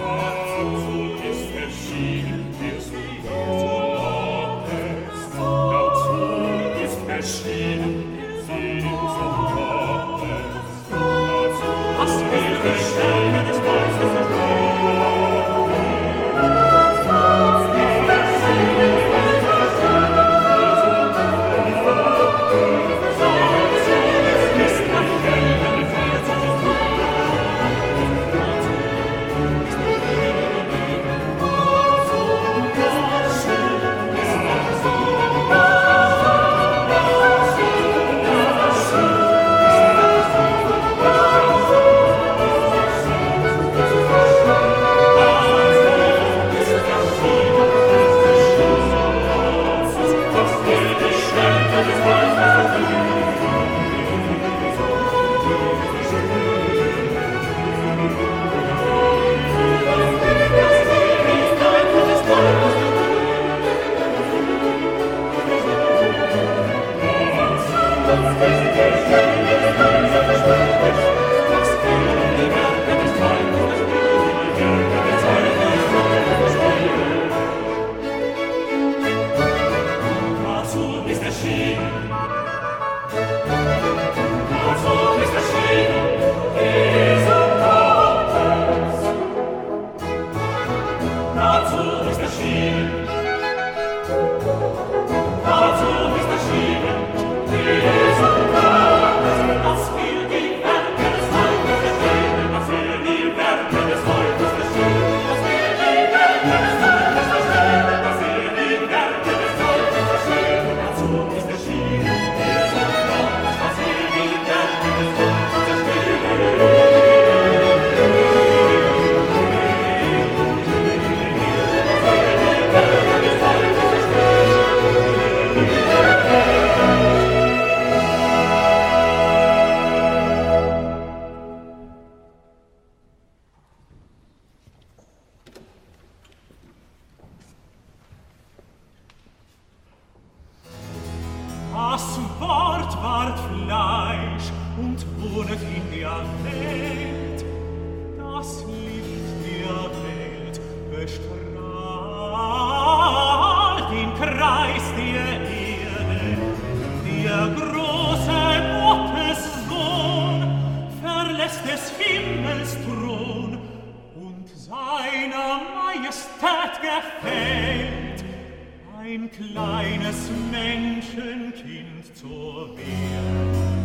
Lord. Wasser aus der fällt ein kleines Menschenkind zur Wehr.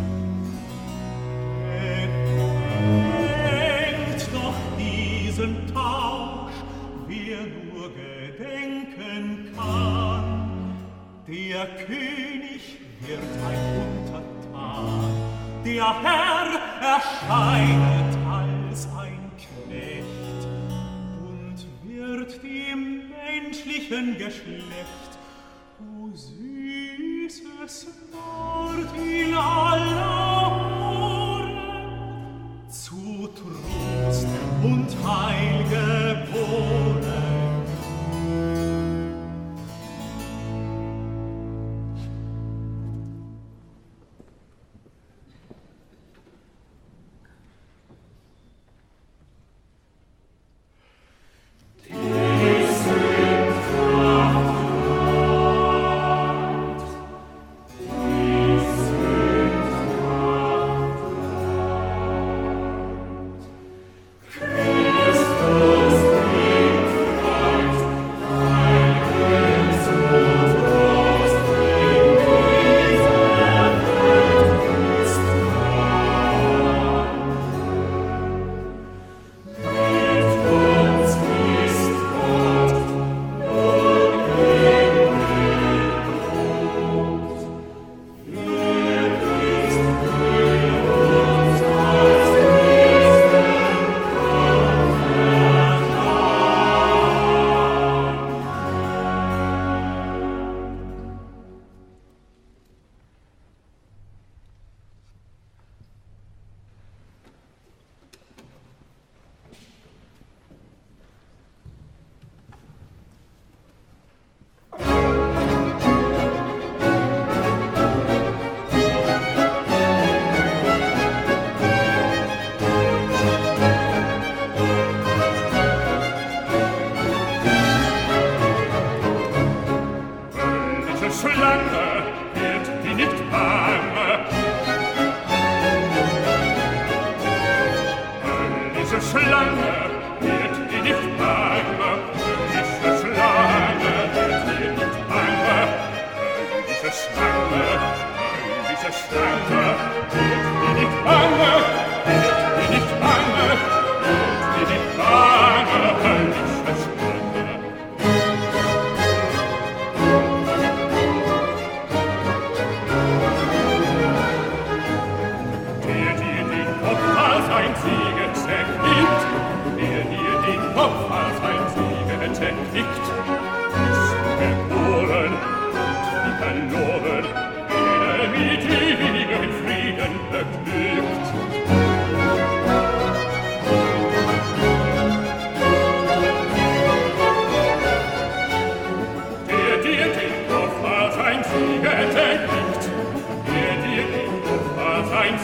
Gedenkt doch diesen Tausch, wer nur gedenken kann. Der König wird ein Untertan, der Herr erscheint menschlichen Geschlecht. O süßes Wort,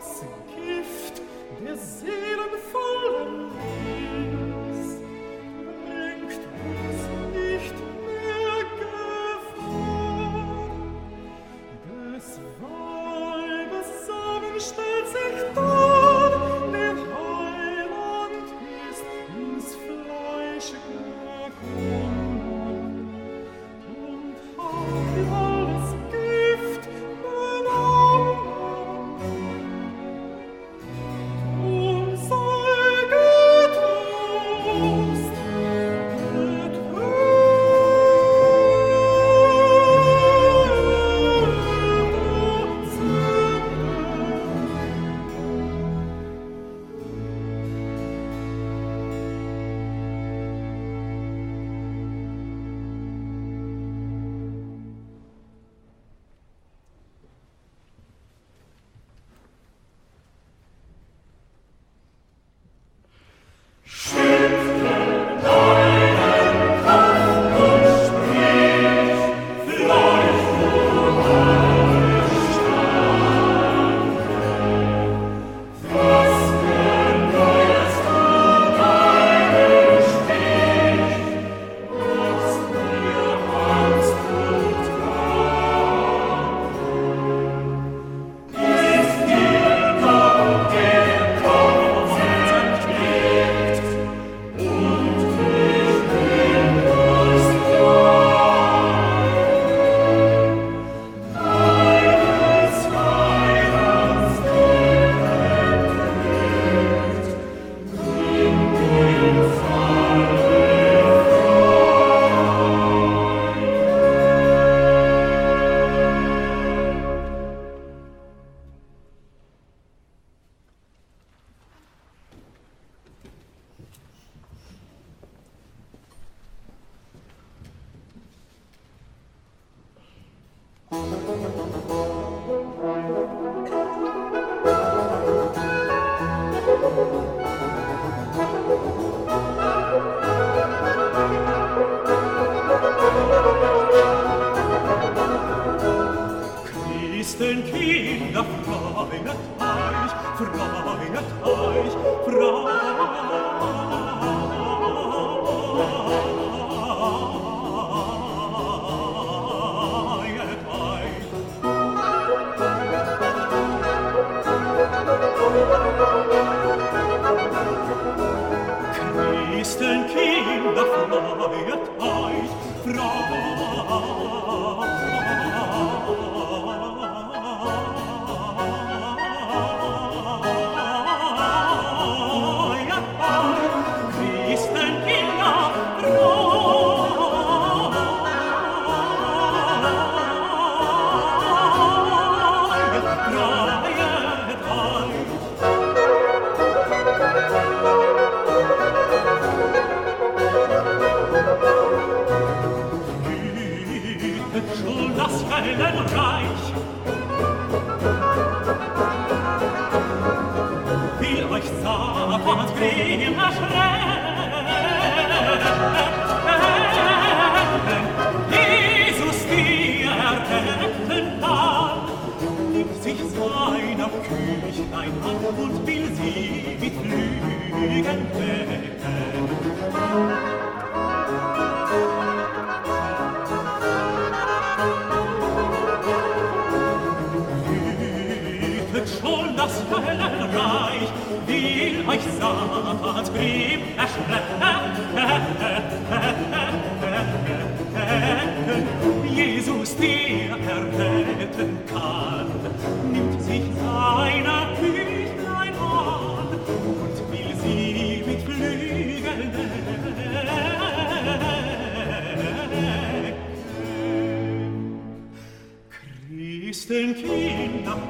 großen Gift der See.